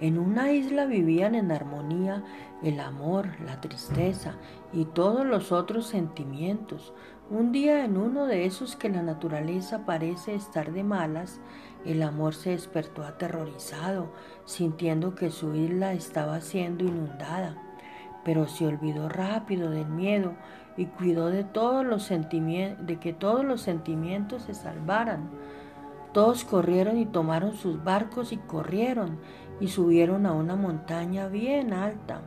En una isla vivían en armonía el amor, la tristeza y todos los otros sentimientos. Un día en uno de esos que la naturaleza parece estar de malas, el amor se despertó aterrorizado, sintiendo que su isla estaba siendo inundada, pero se olvidó rápido del miedo y cuidó de, todos los de que todos los sentimientos se salvaran. Todos corrieron y tomaron sus barcos y corrieron y subieron a una montaña bien alta,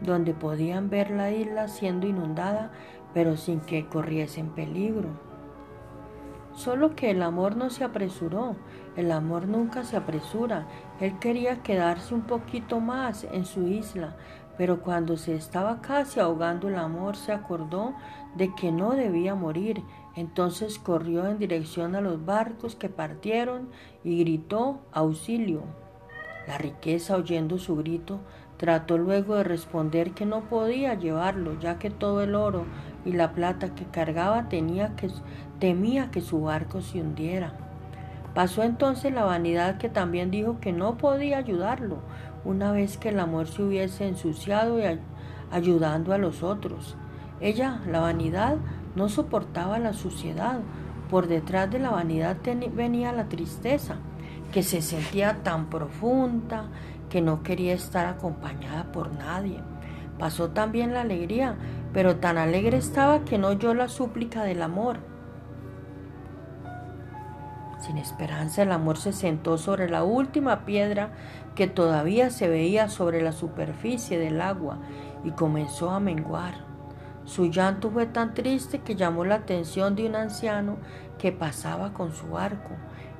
donde podían ver la isla siendo inundada, pero sin que corriesen peligro. Solo que el amor no se apresuró, el amor nunca se apresura, él quería quedarse un poquito más en su isla, pero cuando se estaba casi ahogando el amor se acordó de que no debía morir, entonces corrió en dirección a los barcos que partieron y gritó auxilio. La riqueza, oyendo su grito, trató luego de responder que no podía llevarlo, ya que todo el oro y la plata que cargaba tenía que, temía que su barco se hundiera. Pasó entonces la vanidad que también dijo que no podía ayudarlo, una vez que el amor se hubiese ensuciado y ayudando a los otros. Ella, la vanidad, no soportaba la suciedad. Por detrás de la vanidad venía la tristeza, que se sentía tan profunda que no quería estar acompañada por nadie. Pasó también la alegría, pero tan alegre estaba que no oyó la súplica del amor. Sin esperanza el amor se sentó sobre la última piedra que todavía se veía sobre la superficie del agua y comenzó a menguar. Su llanto fue tan triste que llamó la atención de un anciano que pasaba con su arco.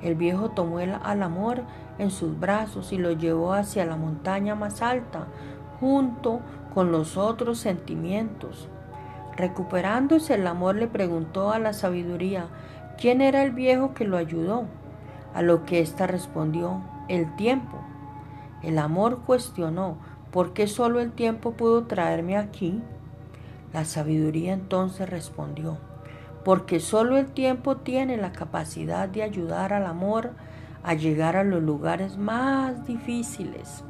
El viejo tomó al amor en sus brazos y lo llevó hacia la montaña más alta, junto con los otros sentimientos. Recuperándose el amor le preguntó a la sabiduría quién era el viejo que lo ayudó, a lo que ésta respondió, el tiempo. El amor cuestionó, ¿por qué solo el tiempo pudo traerme aquí? La sabiduría entonces respondió, porque solo el tiempo tiene la capacidad de ayudar al amor a llegar a los lugares más difíciles.